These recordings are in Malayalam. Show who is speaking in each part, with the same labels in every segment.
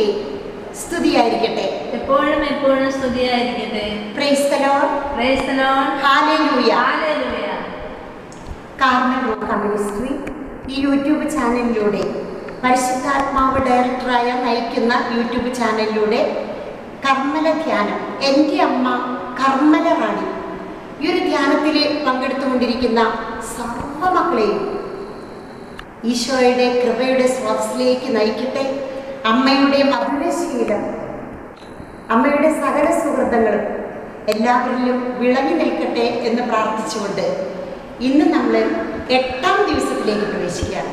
Speaker 1: മിശിഹായ്ക്ക് സ്തുതിയായിരിക്കട്ടെ.
Speaker 2: എപ്പോഴും എപ്പോഴും സ്തുതിയായിരിക്കട്ടെ.
Speaker 1: Praise the Lord
Speaker 2: Praise the Lord.
Speaker 1: Hallelujah
Speaker 2: Hallelujah.
Speaker 1: Carmel Roha ministry ഈ യൂട്യൂബ് ചാനലിലൂടെ പരിശുദ്ധാത്മാവ് ഡയറക്ടറായ നയിക്കുന്ന യൂട്യൂബ് ചാനലിലൂടെ കർമ്മല ധ്യാനം. എന്റെ അമ്മ കർമ്മല റാണി. ഈ ഒരു ധ്യാനത്തിൽ പങ്കെടുത്തുകൊണ്ടിരിക്കുന്ന സർവ മക്കളെയും ഈശോയുടെ കൃപയുടെ സ്രോതസ്സിലേക്ക് നയിക്കട്ടെ. അമ്മയുടെ മധുരശീലം അമ്മയുടെ സകല സുഹൃത്തുക്കളും എല്ലാവരിലും വിളങ്ങി നിൽക്കട്ടെ എന്ന് പ്രാർത്ഥിച്ചുകൊണ്ട് ഇന്ന് നമ്മൾ എട്ടാം ദിവസത്തിലേക്ക് പ്രവേശിക്കുകയാണ്.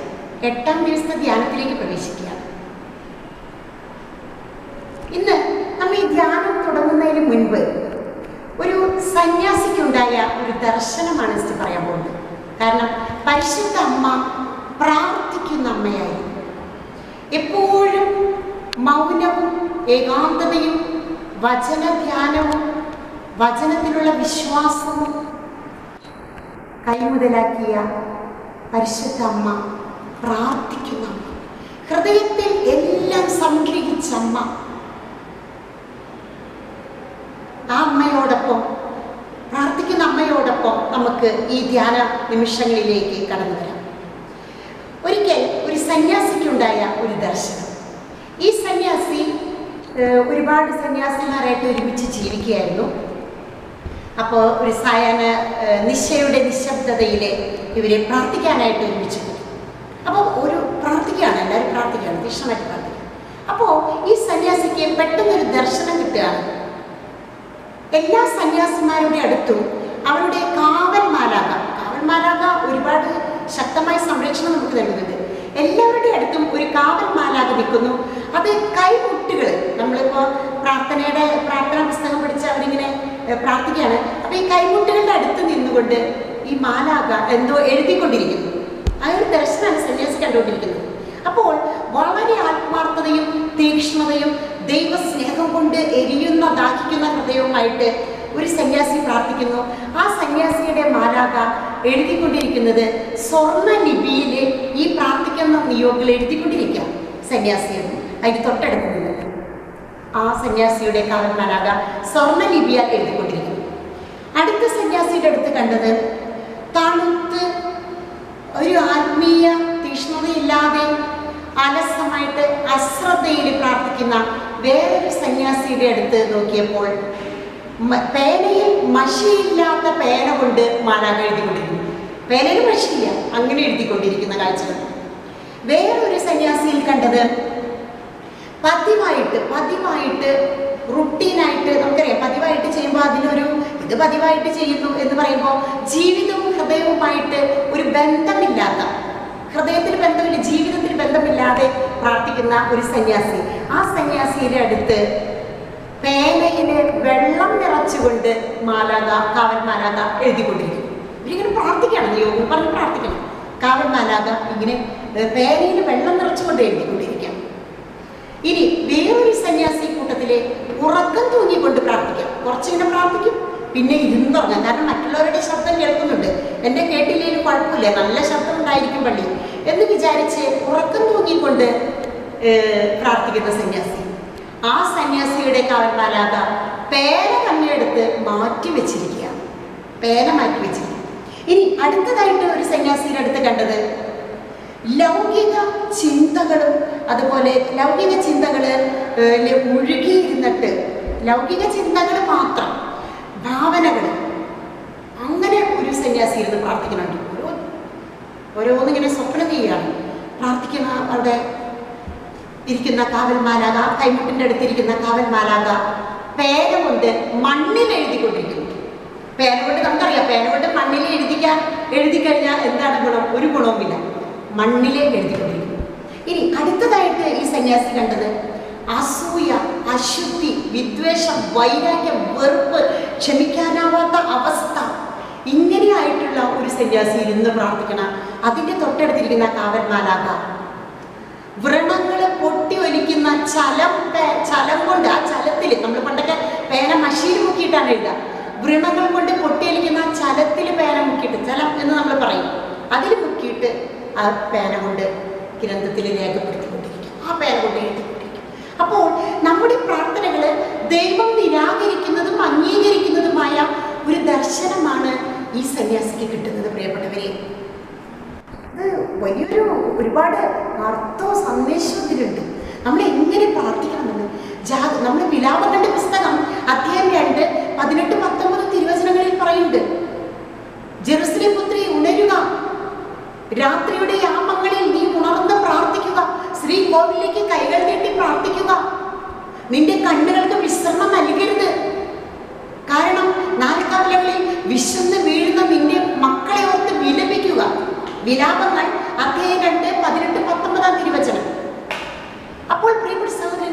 Speaker 1: എട്ടാം ദിവസത്തെ ധ്യാനത്തിലേക്ക് പ്രവേശിക്കുകയാണ്. ഇന്ന് നമ്മൾ ഈ ധ്യാനം തുടങ്ങുന്നതിന് മുൻപ് ഒരു സന്യാസിക്കുണ്ടായ ഒരു ദർശനമാണ് ഇസ്റ്റ് പറയാൻ പോകുന്നത്. കാരണം പരിശുദ്ധ അമ്മ പ്രാർത്ഥിക്കുന്ന അമ്മയായി. എപ്പോഴും മൗനവും ഏകാന്തതയും വചനധ്യാനവും വചനത്തിലുള്ള വിശ്വാസവും കൈമുതലാക്കിയ പരിശുദ്ധ അമ്മ പ്രാർത്ഥിക്കുന്ന ഹൃദയത്തിൽ എല്ലാം സംഗ്രഹിച്ച അമ്മ. ആ അമ്മയോടൊപ്പം പ്രാർത്ഥിക്കുന്ന അമ്മയോടൊപ്പം നമുക്ക് ഈ ധ്യാന നിമിഷങ്ങളിലേക്ക് കടന്നു വരാം. ഒരിക്കൽ ഒരു സന്യാസിക്കുണ്ടായ ഒരു ദർശനം. ഈ സന്യാസി ഒരുപാട് സന്യാസിമാരായിട്ട് ഒരുമിച്ച് ജീവിക്കുകയായിരുന്നു. അപ്പോൾ ഒരു സായാഹ്ന നിശയുടെ നിശബ്ദതയിൽ ഇവരെ പ്രാർത്ഥിക്കാനായിട്ട് ഒരുമിച്ച് പോയി. അപ്പോൾ ഒരു പ്രാർത്ഥിക്കുകയാണ് എല്ലാവരും പ്രാർത്ഥിക്കുകയാണ് തീക്ഷണമായിട്ട് പ്രാർത്ഥിക്കുക അപ്പോൾ ഈ സന്യാസിക്ക് പെട്ടെന്നൊരു ദർശനം കിട്ടുകയാണ്. എല്ലാ സന്യാസിമാരുടെ അടുത്തും അവരുടെ കാവൽ മാലാക ഒരുപാട് ശക്തമായ സംരക്ഷണം നമുക്ക് നൽകുന്നുണ്ട്. എല്ലാവരുടെ അടുത്തും ഒരു കാവൽ മാലാതെ നിൽക്കുന്നു. അത് കൈമുട്ടുകൾ നമ്മളിപ്പോൾ പ്രാർത്ഥനയുടെ പ്രാർത്ഥനാ പുസ്തകം പഠിച്ച് അവരിങ്ങനെ പ്രാർത്ഥിക്കുകയാണ്. അപ്പോൾ ഈ കൈമുട്ടുകളുടെ അടുത്ത് നിന്നുകൊണ്ട് ഈ മാലാക എന്തോ എഴുതിക്കൊണ്ടിരിക്കുന്നു. ഒരു ദർശനമാണ് സന്യാസി കണ്ടുകൊണ്ടിരിക്കുന്നത് അപ്പോൾ വളരെ ആത്മാർത്ഥതയും തീക്ഷ്ണതയും ദൈവസ്നേഹം കൊണ്ട് എരിയുന്ന ദാഹിക്കുന്ന ഹൃദയവുമായിട്ട് ഒരു സന്യാസി പ്രാർത്ഥിക്കുന്നു. ആ മാലാക എഴുതിക്കൊണ്ടിരിക്കുന്നത് സ്വർണ ലിപിയിൽ ഈ പ്രാർത്ഥിക്കുന്ന നിയോഗിൽ എഴുതിക്കൊണ്ടിരിക്കുക. സന്യാസിയാണ് അതിന് തൊട്ടടുക്കുന്നത് ആ സന്യാസിയുടെ കാവൽ മാലാക സ്വർണ ലിപിയാൽ എഴുതിക്കൊണ്ടിരിക്കും അടുത്ത സന്യാസിയുടെ അടുത്ത് കണ്ടത് തണുത്ത് ഒരു ആത്മീയ തീഷ്ണതയില്ലാതെ അലസമായിട്ട് അശ്രദ്ധയിൽ പ്രാർത്ഥിക്കുന്ന വേറൊരു സന്യാസിയുടെ അടുത്ത് നോക്കിയപ്പോൾ പേനയിൽ മഷിയില്ലാത്ത പേന കൊണ്ട് മാനാക എഴുതിക്കൊണ്ടിരിക്കുന്നു. പേനയിൽ മഷിയില്ല അങ്ങനെ എഴുതിക്കൊണ്ടിരിക്കുന്ന കാഴ്ചകൾ. വേറൊരു സന്യാസിയിൽ കണ്ടത് പതിവായിട്ട് പതിവായിട്ട് റുട്ടീനായിട്ട് നമുക്കറിയാം പതിവായിട്ട് ചെയ്യുമ്പോൾ അതിനൊരു ഇത് പതിവായിട്ട് ചെയ്യുന്നു എന്ന് പറയുമ്പോൾ ജീവിതവും ഹൃദയവുമായിട്ട് ഒരു ബന്ധമില്ലാത്ത ഹൃദയത്തിൽ ബന്ധമില്ല ജീവിതത്തിൽ ബന്ധമില്ലാതെ പ്രാർത്ഥിക്കുന്ന ഒരു സന്യാസി. ആ സന്യാസിയുടെ അടുത്ത് പേനയിൽ വെള്ളം നിറച്ചുകൊണ്ട് മാലാക കാവൽ മാലാക എഴുതിക്കൊണ്ടിരിക്കും. ഇവരിങ്ങനെ പ്രാർത്ഥിക്കണം യോഗം പറഞ്ഞ് പ്രാർത്ഥിക്കണം. കാവൽ മാലാക ഇങ്ങനെ പേനയിൽ വെള്ളം നിറച്ചുകൊണ്ട് എഴുതിക്കൊണ്ടിരിക്കാം. ഇനി വേറൊരു സന്യാസി കൂട്ടത്തിലെ ഉറക്കം തൂങ്ങിക്കൊണ്ട് പ്രാർത്ഥിക്കാം. കുറച്ചിങ്ങനെ പ്രാർത്ഥിക്കും. പിന്നെ ഇരുന്നുറങ്ങാം. കാരണം മറ്റുള്ളവരുടെ ശബ്ദം കേൾക്കുന്നുണ്ട്. എന്നെ കേട്ടില്ലെങ്കിലും കുഴപ്പമില്ല. നല്ല ശബ്ദം ഉണ്ടായിരിക്കും പള്ളി എന്ന് വിചാരിച്ച് ഉറക്കം തൂങ്ങിക്കൊണ്ട് പ്രാർത്ഥിക്കുന്ന സന്യാസി. ആ സന്യാസിയുടെ കാവൽമാലാക പേന തന്നെ എടുത്ത് മാറ്റി വെച്ചിരിക്കുക. പേന മാറ്റി വെച്ചിരിക്കുക. ഇനി അടുത്തതായിട്ട് ഒരു സന്യാസിയുടെ അടുത്ത് കണ്ടത് ലൗകിക ചിന്തകളും അതുപോലെ ലൗകിക ചിന്തകൾ ഏഹ് മുഴുകിയിരുന്നിട്ട് ലൗകിക ചിന്തകൾ മാത്രം ഭാവനകൾ അങ്ങനെ ഒരു സന്യാസി ഇരുന്ന് പ്രാർത്ഥിക്കുന്നുണ്ട്. ഓരോ ഓരോന്നിങ്ങനെ സ്വപ്നം ചെയ്യുകയാണ്. പ്രാർത്ഥിക്കുന്ന അവിടെ ഇരിക്കുന്ന കാവൽ മാലാക കൈമുട്ടിന്റെ അടുത്തിരിക്കുന്ന കാവൽ മാലാക പേന കൊണ്ട് മണ്ണിൽ എഴുതിക്കൊണ്ടിരിക്കുന്നു. പേന കൊണ്ട് നമുക്കറിയാം പേന കൊണ്ട് മണ്ണിൽ എഴുതിക്കാൻ എഴുതി കഴിഞ്ഞാൽ എന്താണ് ഗുണം? ഒരു ഗുണവുമില്ല. മണ്ണിലെ എഴുതിക്കൊണ്ടിരിക്കുന്നു. ഇനി അടുത്തതായിട്ട് ഈ സന്യാസി കണ്ടത് അസൂയ അശുദ്ധി വിദ്വേഷം വൈരാഗ്യം വെറുപ്പ് ക്ഷമിക്കാനാവാത്ത അവസ്ഥ. ഇങ്ങനെയായിട്ടുള്ള ഒരു സന്യാസി ഇരുന്ന് പ്രാർത്ഥിക്കണം. അതിന്റെ തൊട്ടടുത്തിരിക്കുന്ന കാവൽ വ്രണങ്ങൾ ചെയ്യുന്ന ചലം ചലം കൊണ്ട് ആ ചലത്തിൽ നമ്മൾ പണ്ടൊക്കെ പേന മഷീൻ മുക്കിയിട്ടാണ് എഴുതുക. വൃണങ്ങൾ കൊണ്ട് പൊട്ടിയിരിക്കുന്ന ചലത്തിൽ പേന മുക്കിയിട്ട് ചലം എന്ന് നമ്മൾ പറയും. അതിൽ മുക്കിയിട്ട് ആ പേന കൊണ്ട് ഗ്രന്ഥത്തിൽ രേഖപ്പെടുത്തിക്കൊണ്ടിരിക്കും. ആ പേന കൊണ്ട് എഴുതിക്കൊണ്ടിരിക്കും. അപ്പോൾ നമ്മുടെ പ്രാർത്ഥനകൾ ദൈവം നിരാകരിക്കുന്നതും അംഗീകരിക്കുന്നതുമായ ഒരു ദർശനമാണ് ഈ സന്യാസിക്ക് കിട്ടുന്നത് പ്രിയപ്പെട്ടവരെ. വലിയൊരു ഒരുപാട് അർത്ഥവും സന്ദേശവും ഇതിലുണ്ട്. നമ്മൾ എങ്ങനെ പ്രാർത്ഥിക്കണമെന്ന്? ജാ നമ്മൾ വിലാപത്തിന്റെ പുസ്തകം അധ്യായം രണ്ട് പതിനെട്ട് പത്തൊമ്പത് തിരുവചനങ്ങളിൽ പറയുന്നുണ്ട്. ജെറുസലേം പുത്രി ഉണരുക. രാത്രിയുടെ യാമങ്ങളിൽ നീ ഉണർന്ന് പ്രാർത്ഥിക്കുക. ശ്രീ കോവിലേക്ക് കൈകൾ നീട്ടി പ്രാർത്ഥിക്കുക. നിന്റെ കണ്ണുകൾക്ക് വിശ്രമം നൽകരുത്. കാരണം നാൽക്കാലങ്ങളിൽ വിശന്ന് വീഴുന്ന നിന്റെ മക്കളെ ഓർത്ത് വിലപിക്കുക. വിലാപങ്ങൾ അധ്യായം രണ്ട് പതിനെട്ട് പത്തൊമ്പതാം തിരുവചനം.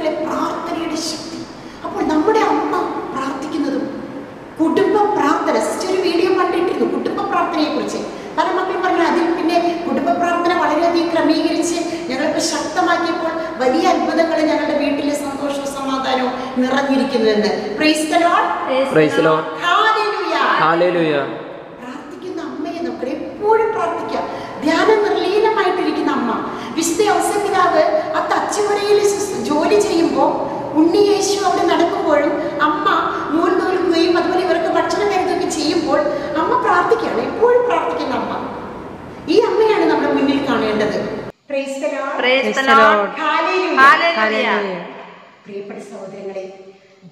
Speaker 1: പ്രിയപ്പെട്ട പ്രാർത്ഥനയുടെ ശക്തി അപ്പോൾ നമ്മുടെ അമ്മ പ്രാർത്ഥിക്കുന്നതും കുടുംബ പ്രാർത്ഥന ഒരു വീഡിയോ കണ്ടിട്ടിരുന്നു കുടുംബ പ്രാർത്ഥനയെ കുറിച്ച് പല മക്കളും പറഞ്ഞു അതിൽ പിന്നെ കുടുംബ പ്രാർത്ഥന വളരെയധികം ക്രമീകരിച്ച് ഞങ്ങളിപ്പോൾ ശക്തമാക്കിയപ്പോൾ വലിയ അത്ഭുതങ്ങൾ ഞങ്ങളുടെ വീട്ടിലെ സന്തോഷവും സമാധാനവും നിറഞ്ഞിരിക്കുന്നു എന്ന് price.
Speaker 3: Praise the Lord.
Speaker 1: Hallelujah.
Speaker 3: Hallelujah
Speaker 1: പ്രാർത്ഥിക്കുന്ന അമ്മയെ നമുക്ക് എപ്പോഴും പ്രാർത്ഥിക്കാം ധ്യാനം നിർലീനമായിട്ടിരിക്കുന്ന അമ്മ വിശുദ്ധ ഔസപിതാവ് ആ തച്ചുവരയിൽ ചെയ്യുമ്പോൾ ഉണ്ണി യേശു അവിടെ നടക്കുമ്പോഴും അമ്മ നൂൽ നൂൽക്കുകയും അതുപോലെ ഇവർക്ക് ഭക്ഷണം കരുതുകയും ചെയ്യുമ്പോൾ അമ്മ പ്രാർത്ഥിക്കുകയാണ്. എപ്പോഴും പ്രാർത്ഥിക്കുന്ന അമ്മ. ഈ അമ്മയാണ് നമ്മുടെ മുന്നിൽ കാണേണ്ടത്. പ്രിയപ്പെട്ട സഹോദരങ്ങളെ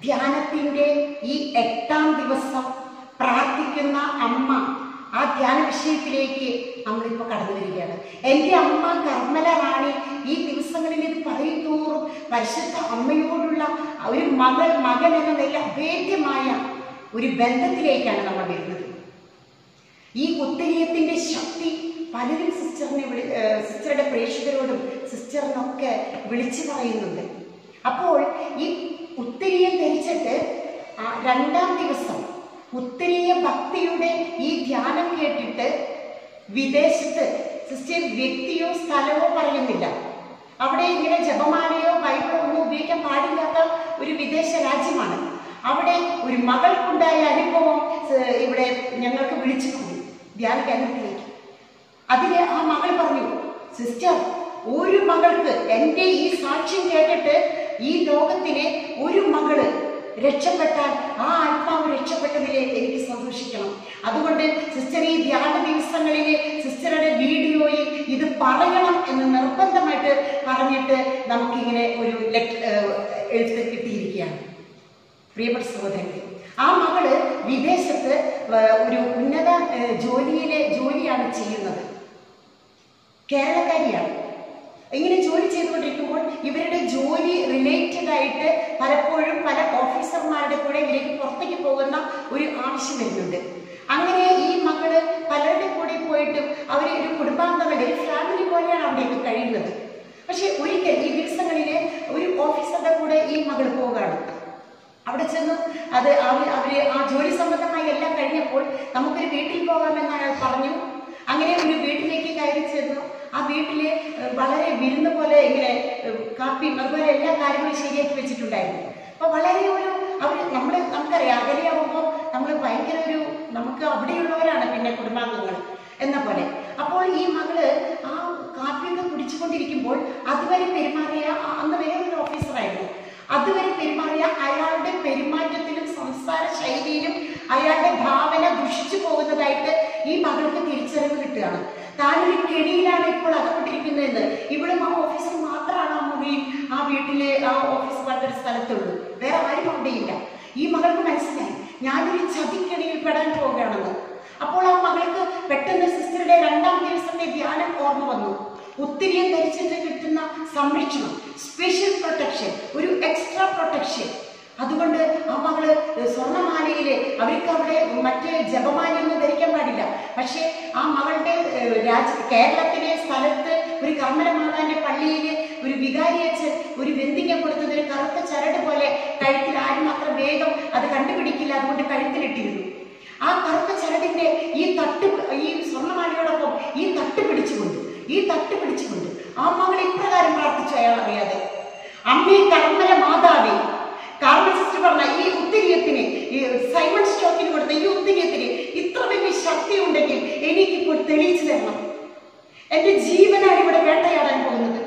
Speaker 1: ധ്യാനത്തിന്റെ ഈ എട്ടാം ദിവസം പ്രാർത്ഥിക്കുന്ന അമ്മ ആ ധ്യാന വിഷയത്തിലേക്ക് നമ്മളിപ്പോൾ കടന്നു വരികയാണ് എന്റെ അമ്മ കർമ്മല റാണി ഈ ദിവസങ്ങളിൽ ഇത് പറയും തോറും പരിശുദ്ധ അമ്മയോടുള്ള ഒരു മകൾ മകൻ എന്ന നില അഭേദ്യമായ ഒരു ബന്ധത്തിലേക്കാണ് നമ്മൾ വരുന്നത്. ഈ ഉത്തരീയത്തിന്റെ ശക്തി പലരും സിസ്റ്ററിനെ വിളി സിസ്റ്ററുടെ പ്രേക്ഷകരോടും സിസ്റ്ററിനൊക്കെ വിളിച്ചു പറയുന്നുണ്ട്. അപ്പോൾ ഈ ഉത്തരീയം ധരിച്ചിട്ട് രണ്ടാം ദിവസം ഉത്തരീയ ഭക്തിയുടെ ഈ ധ്യാനം കേട്ടിട്ട് വിദേശത്ത് സിസ്റ്റർ വ്യക്തിയോ സ്ഥലമോ പറയുന്നില്ല. അവിടെ ഇങ്ങനെ ജപമാലയോ ബൈബിളോ ഒന്നും ഉപയോഗിക്കാൻ പാടില്ലാത്ത ഒരു വിദേശ രാജ്യമാണ്. അവിടെ ഒരു മകൾക്കുണ്ടായ അനുഭവം ഇവിടെ ഞങ്ങൾക്ക് വിളിച്ചു കൂടി. ധ്യാന കേന്ദ്രത്തിലേക്ക്. അതിന് ആ മകൾ പറഞ്ഞു സിസ്റ്റർ ഒരു മകൾക്ക് എന്റെ ഈ സാക്ഷ്യം കേട്ടിട്ട് ഈ ലോകത്തിലെ ഒരു മകൾ രക്ഷപ്പെട്ടാൽ ആ ആത്മാവ് രക്ഷപ്പെട്ടതിലെ എനിക്ക് സന്തോഷിക്കണം. അതുകൊണ്ട് സിസ്റ്റർ ഈ ധ്യാന ദിവസങ്ങളിലെ സിസ്റ്ററുടെ വീഡിയോയിൽ ഇത് പറയണം എന്ന് നിർബന്ധമായിട്ട് പറഞ്ഞിട്ട് നമുക്കിങ്ങനെ ഒരു എഴുത്ത് കിട്ടിയിരിക്കുകയാണ്. പ്രിയപ്പെട്ട സഹോദരങ്ങളെ ആ മകൾ വിദേശത്ത് ഒരു ഉന്നത ജോലിയിലെ ജോലിയാണ് ചെയ്യുന്നത്. കേരളക്കാരിയാണ്. ഇങ്ങനെ ജോലി ചെയ്തുകൊണ്ടിരിക്കുമ്പോൾ ഇവരുടെ ജോലി റിലേറ്റഡ് ആയിട്ട് പലപ്പോഴും പല ഓഫീസർമാരുടെ കൂടെ ഇവരേക്ക് പുറത്തേക്ക് പോകുന്ന ഒരു ആവശ്യം വരുന്നുണ്ട്. അങ്ങനെ ഈ മകൾ പലരുടെ കൂടെ പോയിട്ടും അവർ ഒരു കുടുംബാംഗങ്ങളുടെ ഒരു ഫാമിലി പോലെയാണ് അവിടെയൊക്കെ കഴിയുന്നത്. പക്ഷെ ഒരിക്കൽ ഈ ദിവസങ്ങളിൽ ഒരു ഓഫീസറുടെ കൂടെ ഈ മകൾ പോവുകയാണ്. അവിടെ ചെന്ന് അത് അവർ അവർ ആ ജോലി സംബന്ധമായി എല്ലാം കഴിഞ്ഞപ്പോൾ നമുക്കൊരു വീട്ടിൽ പോകാമെന്ന് അയാൾ പറഞ്ഞു. അങ്ങനെ ഒരു വീട്ടിലേക്ക് കയറി ചെന്നു. ആ വീട്ടിൽ വളരെ വിരുന്ന് പോലെ ഇങ്ങനെ കാപ്പി കാപ്പിയും അതുപോലെ എല്ലാ കാര്യങ്ങളും ശരിയാക്കി വെച്ചിട്ടുണ്ടായിരുന്നു. അപ്പൊ വളരെ ഒരു അവർ നമ്മൾ നമുക്കറിയാം അകലെയാവുമ്പോൾ നമ്മൾ ഭയങ്കര ഒരു നമുക്ക് അവിടെയുള്ളവരാണ് പിന്നെ കുടുംബാംഗങ്ങൾ എന്ന പോലെ. അപ്പോൾ ഈ മകൾ ആ കാപ്പിയൊക്കെ കുടിച്ചുകൊണ്ടിരിക്കുമ്പോൾ അതുവരെ പെരുമാറിയ അന്ന് അന്ന് ഒരു ഓഫീസറായിരുന്നു. അതുവരെ പെരുമാറിയ അയാളുടെ പെരുമാറ്റത്തിലും സംസാര ശൈലിയിലും അയാളുടെ ഭാവന ദുഷിച്ചു പോകുന്നതായിട്ട് ഈ മകൾക്ക് തിരിച്ചറിവ് കിട്ടുകയാണ്. താനൊരു കെണിയിലാണ് ഇപ്പോൾ അകപ്പെട്ടിരിക്കുന്നതെന്ന് ഇവിടെ ആ ഓഫീസിൽ മാത്രമാണ് ആ മുറിയും ആ വീട്ടിലെ ആ ഓഫീസ് പറഞ്ഞൊരു സ്ഥലത്തുള്ളൂ. വേറെ ആരും അവിടെയില്ല ഈ മകൾക്ക് മനസ്സിലായി. ഞാനൊരു ചതിക്കെണിയിൽ പെടാൻ പോവുകയാണെന്ന്. അപ്പോൾ ആ മകൾക്ക് പെട്ടെന്ന് സിസ്റ്ററുടെ രണ്ടാം ദിവസത്തെ ധ്യാനം ഓർമ്മ വന്നു. ഒത്തിരിയും ധരിച്ചിട്ട് കിട്ടുന്ന സംരക്ഷണം സ്പെഷ്യൽ പ്രൊട്ടക്ഷൻ ഒരു എക്സ്ട്രാ പ്രൊട്ടക്ഷൻ. അതുകൊണ്ട് ആ മകൾ സ്വർണമാലയിൽ അവർക്ക് അവിടെ മറ്റേ ജപമാലയൊന്നും ധരിക്കാൻ പാടില്ല. പക്ഷെ ആ മകളുടെ രാജ കേരളത്തിലെ സ്ഥലത്ത് ഒരു കർമ്മല മാതാന്റെ പള്ളിയിൽ ഒരു വികാരി അച്ഛൻ ഒരു വെന്തിക്ക കൊടുത്തത് ഒരു കറുത്ത ചരട് പോലെ കഴുത്തിൽ ആരും അത്ര വേഗം അത് കണ്ടുപിടിക്കില്ല അതുകൊണ്ട് കഴുത്തിലിട്ടിരുന്നു. ആ കറുത്ത ചരടിന്റെ ഈ തട്ട് ഈ സ്വർണമാലയോടൊപ്പം ഈ തട്ട് പിടിച്ചുകൊണ്ട് ഈ തട്ട് പിടിച്ചുകൊണ്ട് ആ മകൾ ഇപ്രകാരം പ്രാർത്ഥിച്ചു അയാൾ അറിയാതെ. അമ്മേ കർമ്മല മാതാവേ കാർമൽ സിസ്റ്റർ പറഞ്ഞ ഈ ഉത്തിരിയത്തിന് ഈ സൈമൺ സ്റ്റോക്കിന് കൊടുത്ത ഈ ഉത്തിരിയത്തിന് ഇത്ര വലിയ ശക്തി ഉണ്ടെങ്കിൽ എനിക്കിപ്പോൾ തെളിയിച്ചു തരണം. എന്റെ ജീവനാണ് ഇവിടെ വേട്ടയാടാൻ പോകുന്നത്.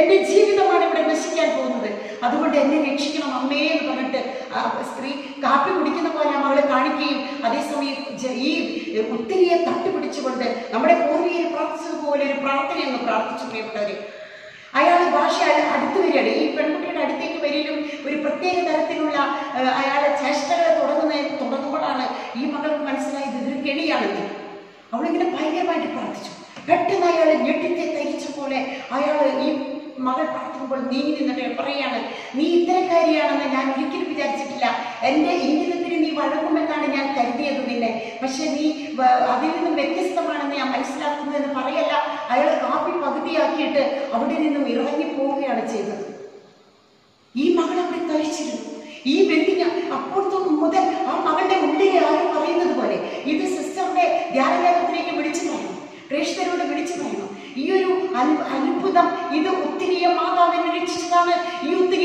Speaker 1: എന്റെ ജീവിതമാണ് ഇവിടെ നശിക്കാൻ പോകുന്നത്. അതുകൊണ്ട് എന്നെ രക്ഷിക്കണം അമ്മേ എന്ന് പറഞ്ഞിട്ട് ആ സ്ത്രീ കാപ്പി കുടിക്കുന്ന പോലെ അവളെ കാണിക്കുകയും അതേസമയം ഈ ഒത്തിരിയെ തട്ടിപ്പിടിച്ചുകൊണ്ട് നമ്മുടെ പൂർവികർ പ്രാർത്ഥിച്ചതുപോലെ ഒരു പ്രാർത്ഥനയെന്ന് പ്രാർത്ഥിച്ചു പ്രിയപ്പെട്ടവര്. അയാൾ ഭാഷ അടുത്ത് വരികയാണ്. ഈ പെൺകുട്ടിയുടെ അടുത്തേക്ക് വരിലും ഒരു പ്രത്യേക തരത്തിലുള്ള അയാളെ ചേഷ്ടകളെ തുടങ്ങുന്ന തുടങ്ങുമ്പോഴാണ് ഈ മകൾക്ക് മനസ്സിലായത് ഇതൊരു കെണിയാണെന്ന്. അവളിങ്ങനെ ഭയങ്കരമായിട്ട് പ്രാർത്ഥിച്ചു. പെട്ടെന്ന് അയാൾ ഞെട്ടിത്തെ തരിച്ച പോലെ അയാൾ ഈ മകൾ പ്രാർത്ഥിക്കുമ്പോൾ നീ നിന്നിട്ട് പറയാണ് നീ ഇത്തരക്കാരിയാണെന്ന് ഞാൻ ഒരിക്കലും വിചാരിച്ചിട്ടില്ല. എന്റെ ഇംഗിതത്തിന് നീ വഴങ്ങുമെന്നാണ് ഞാൻ കരുതിയത് നിന്നെ. പക്ഷെ നീ അതിൽ നിന്നും വ്യത്യസ്തമാണെന്ന് ഞാൻ മനസ്സിലാക്കുന്നു എന്ന് പറയല്ല. അയാൾ കാപ്പി പകുതിയാക്കിയിട്ട് അവിടെ നിന്നും ഇറങ്ങി പോവുകയാണ് ചെയ്തത്. ഈ മകൾ അവിടെ കഴിച്ചിരുന്നു ഈ വ്യക്തി ഞാൻ അപ്പോഴത്തെ മുതൽ ആ മകളുടെ ഉള്ളിലെ ആരും പറയുന്നത് പോലെ ഇത് സിസ്റ്ററിന്റെ ധ്യാനകേന്ദ്രത്തിലേക്ക് വിളിച്ചു പറയണം പ്രേക്ഷകരോട് വിളിച്ചു പറയണം ഈ ഒരു അത്ഭുതം ഇത് ഒത്തിരിയെ മാതാവിനെ രക്ഷിച്ചതാണ്. ഈ ഒത്തിരി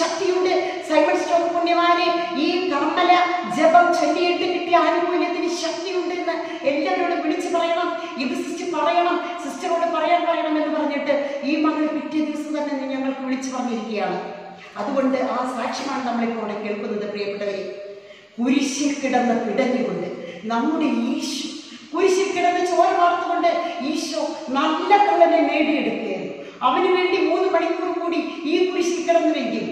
Speaker 1: ശക്തിയുണ്ട്. സൈമൺ പുണ്യവാനെ ഈ കർമ്മല ജപം ചൊല്ലിയിട്ട് കിട്ടിയ ആനുകൂല്യത്തിന് ശക്തിയുണ്ടെന്ന് എല്ലാവരോടും വിളിച്ചു പറയണം. ഇത് സിസ്റ്റർ പറയണം. സിസ്റ്ററോട് പറയാൻ പറയണം എന്ന് പറഞ്ഞിട്ട് ഈ മകൾ പിറ്റേ ദിവസം തന്നെ ഞങ്ങൾക്ക് വിളിച്ചു പറഞ്ഞിരിക്കുകയാണ്. അതുകൊണ്ട് ആ സാക്ഷ്യമാണ് നമ്മളിപ്പോൾ ഇവിടെ കേൾക്കുന്നത് പ്രിയപ്പെട്ടവരെ. കുരിശിൽ കിടന്ന് പിടഞ്ഞുകൊണ്ട് നമ്മുടെ ഈശോ കുരിശിൽ കിടന്ന് ചോര വാർത്തുകൊണ്ട് ഈശോ നല്ല കള്ളനെ നേടിയെടുക്കുകയായിരുന്നു. അവന് വേണ്ടി മൂന്ന് മണിക്കൂർ കൂടി ഈ കുരിശിൽ കിടന്നുവെങ്കിൽ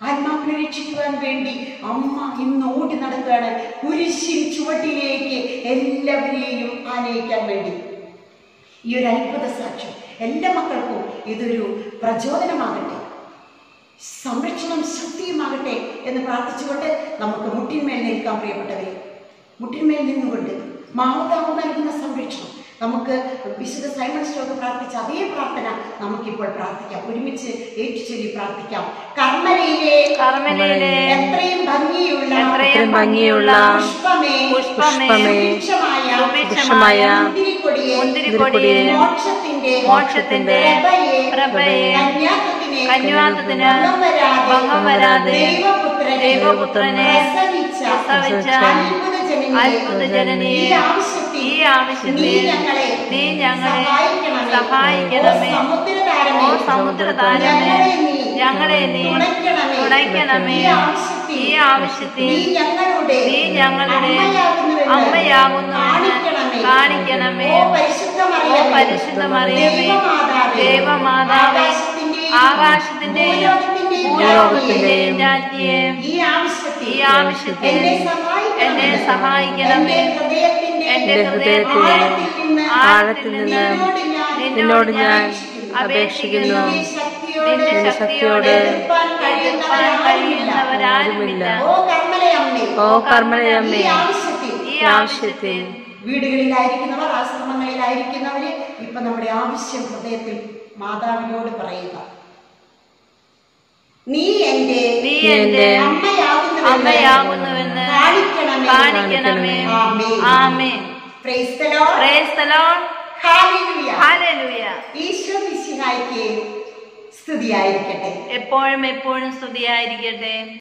Speaker 1: ആത്മാക്കളെ രക്ഷിക്കുവാൻ വേണ്ടി അമ്മ ഇന്ന് ഓടി നടക്കുകയാണ്. കുരിശിൻ ചുവട്ടിലേക്ക് എല്ലാവരെയും ആനയിക്കാൻ വേണ്ടി. ഈ ഒരു അത്ഭുത സാക്ഷ്യം എല്ലാ മക്കൾക്കും ഇതൊരു പ്രചോദനമാകട്ടെ. സംരക്ഷണം ശക്തിയുമാകട്ടെ എന്ന് പ്രാർത്ഥിച്ചുകൊണ്ട് നമുക്ക് മുട്ടിന്മേൽ നിൽക്കാൻ പ്രിയപ്പെട്ടവരെ. മുട്ടിന്മേൽ നിന്നുകൊണ്ട് മാതാവ് നൽകുന്ന സംരക്ഷണം. നമുക്ക് വിശുദ്ധ സൈമൺ സ്റ്റോക്ക് പ്രാർത്ഥിച്ച അതേ പ്രാർത്ഥന നമുക്കിപ്പോൾ പ്രാർത്ഥിക്കാം. ഒരുമിച്ച് ഏറ്റുചൊല്ലി പ്രാർത്ഥിക്കാം. കർമ്മലയിലെ
Speaker 2: കർമ്മലയിലെ
Speaker 1: എത്രയും ഭംഗിയുള്ള
Speaker 2: എത്രയും ഭംഗിയുള്ള
Speaker 1: പുഷ്പമേ
Speaker 2: പുഷ്പമേ
Speaker 1: സുഭിക്ഷമായ
Speaker 2: സുഭിക്ഷമായ
Speaker 1: മുന്തിരിക്കൊടിയെ
Speaker 2: മുന്തിരിക്കൊടിയെ
Speaker 1: മോക്ഷത്തിന്റെ
Speaker 2: മോക്ഷത്തിന്റെ
Speaker 1: പ്രഭയെ
Speaker 2: പ്രഭയെ
Speaker 1: കന്യാത്വത്തിനെ
Speaker 2: കന്യാത്വത്തിന്
Speaker 1: ഭംഗം വരാതെ ദൈവപുത്രനെ പ്രസവിച്ച അത്ഭുത ജനനിയെ
Speaker 2: ജനനിയെ
Speaker 1: ഈ ആവശ്യത്തിൽ നീ ഞങ്ങളെ സഹായിക്കണമേ. ഓ സമുദ്രതാരമേ
Speaker 2: താരമേ.
Speaker 1: ഞങ്ങളെ നീ
Speaker 2: തുടയ്ക്കണമേ.
Speaker 1: തുണയ്ക്കണമേ. ഈ ആവശ്യത്തിൽ നീ ഞങ്ങളുടെ അമ്മയാകുന്നുവെന്ന് കാണിക്കണമേ. ഓ
Speaker 2: പരിശുദ്ധമറിയമേ.
Speaker 1: ദേവമാതാവ് ആകാശത്തിന്റെയും ഭൂലോകത്തിന്റെയും
Speaker 2: രാജ്യേ
Speaker 1: ഈ ആവശ്യത്തിൽ എന്നെ സഹായിക്കണമേ. എന്റെ ഹൃദയത്തിന്റെ ആഴത്തിൽ നിന്ന് നിന്നോട് ഞാൻ അപേക്ഷിക്കുന്നു. നിന്റെ ശക്തിയോട്. കഴിയുന്നവരാരുമില്ല. ഓ കർമ്മലയമ്മേ ഈ ആവശ്യത്തിൽ. വീടുകളിലായിരിക്കുന്നവർ ആശ്രമങ്ങളിലായിരിക്കുന്നവര് ഇപ്പൊ നമ്മുടെ ആവശ്യം ഹൃദയത്തിൽ മാതാവിനോട് പറയുക. നീ എന്റെ
Speaker 2: നീ എന്റെ
Speaker 1: അമ്മയാകുന്നുവെന്ന്
Speaker 2: അമ്മയാകുന്നുവെന്ന്
Speaker 1: കാണിക്കണമേ.
Speaker 2: കാണിക്കണമേ.
Speaker 1: സ്തുതിയായിരിക്കട്ടെ.
Speaker 2: എപ്പോഴും എപ്പോഴും സ്തുതിയായിരിക്കട്ടെ.